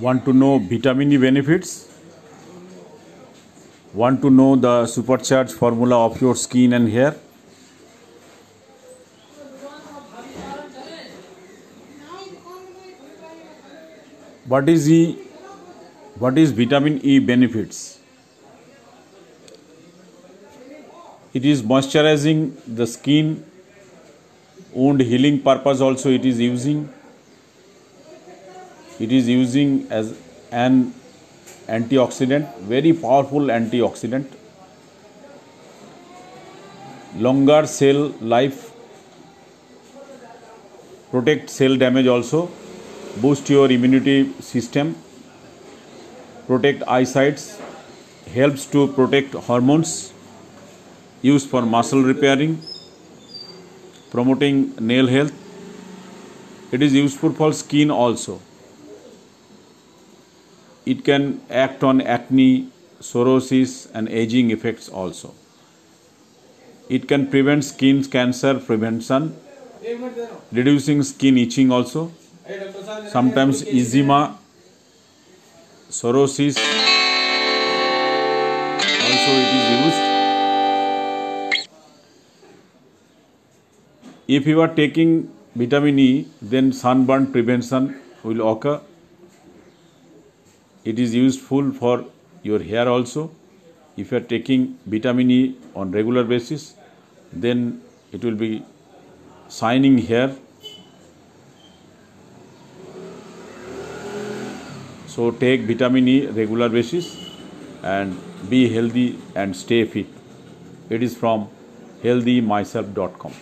Want to know vitamin E benefits? Want to know the supercharged formula of your skin and hair? What is E? What is vitamin E benefits? It is moisturizing the skin, wound healing purpose also it is using. It is using as an antioxidant, very powerful antioxidant. Longer cell life, protect cell damage also, boost your immunity system, protect eyesights, helps to protect hormones, used for muscle repairing, promoting nail health. It is useful for skin also. It can act on acne, psoriasis, and aging effects also. It can prevent skin cancer prevention, reducing skin itching also. Sometimes eczema, psoriasis also it is used. If you are taking vitamin E, then sunburn prevention will occur. It is useful for your hair also. If you are taking vitamin E on regular basis, then it will be shining hair. So take vitamin E regular basis and be healthy and stay fit. It is from healthymyself.com.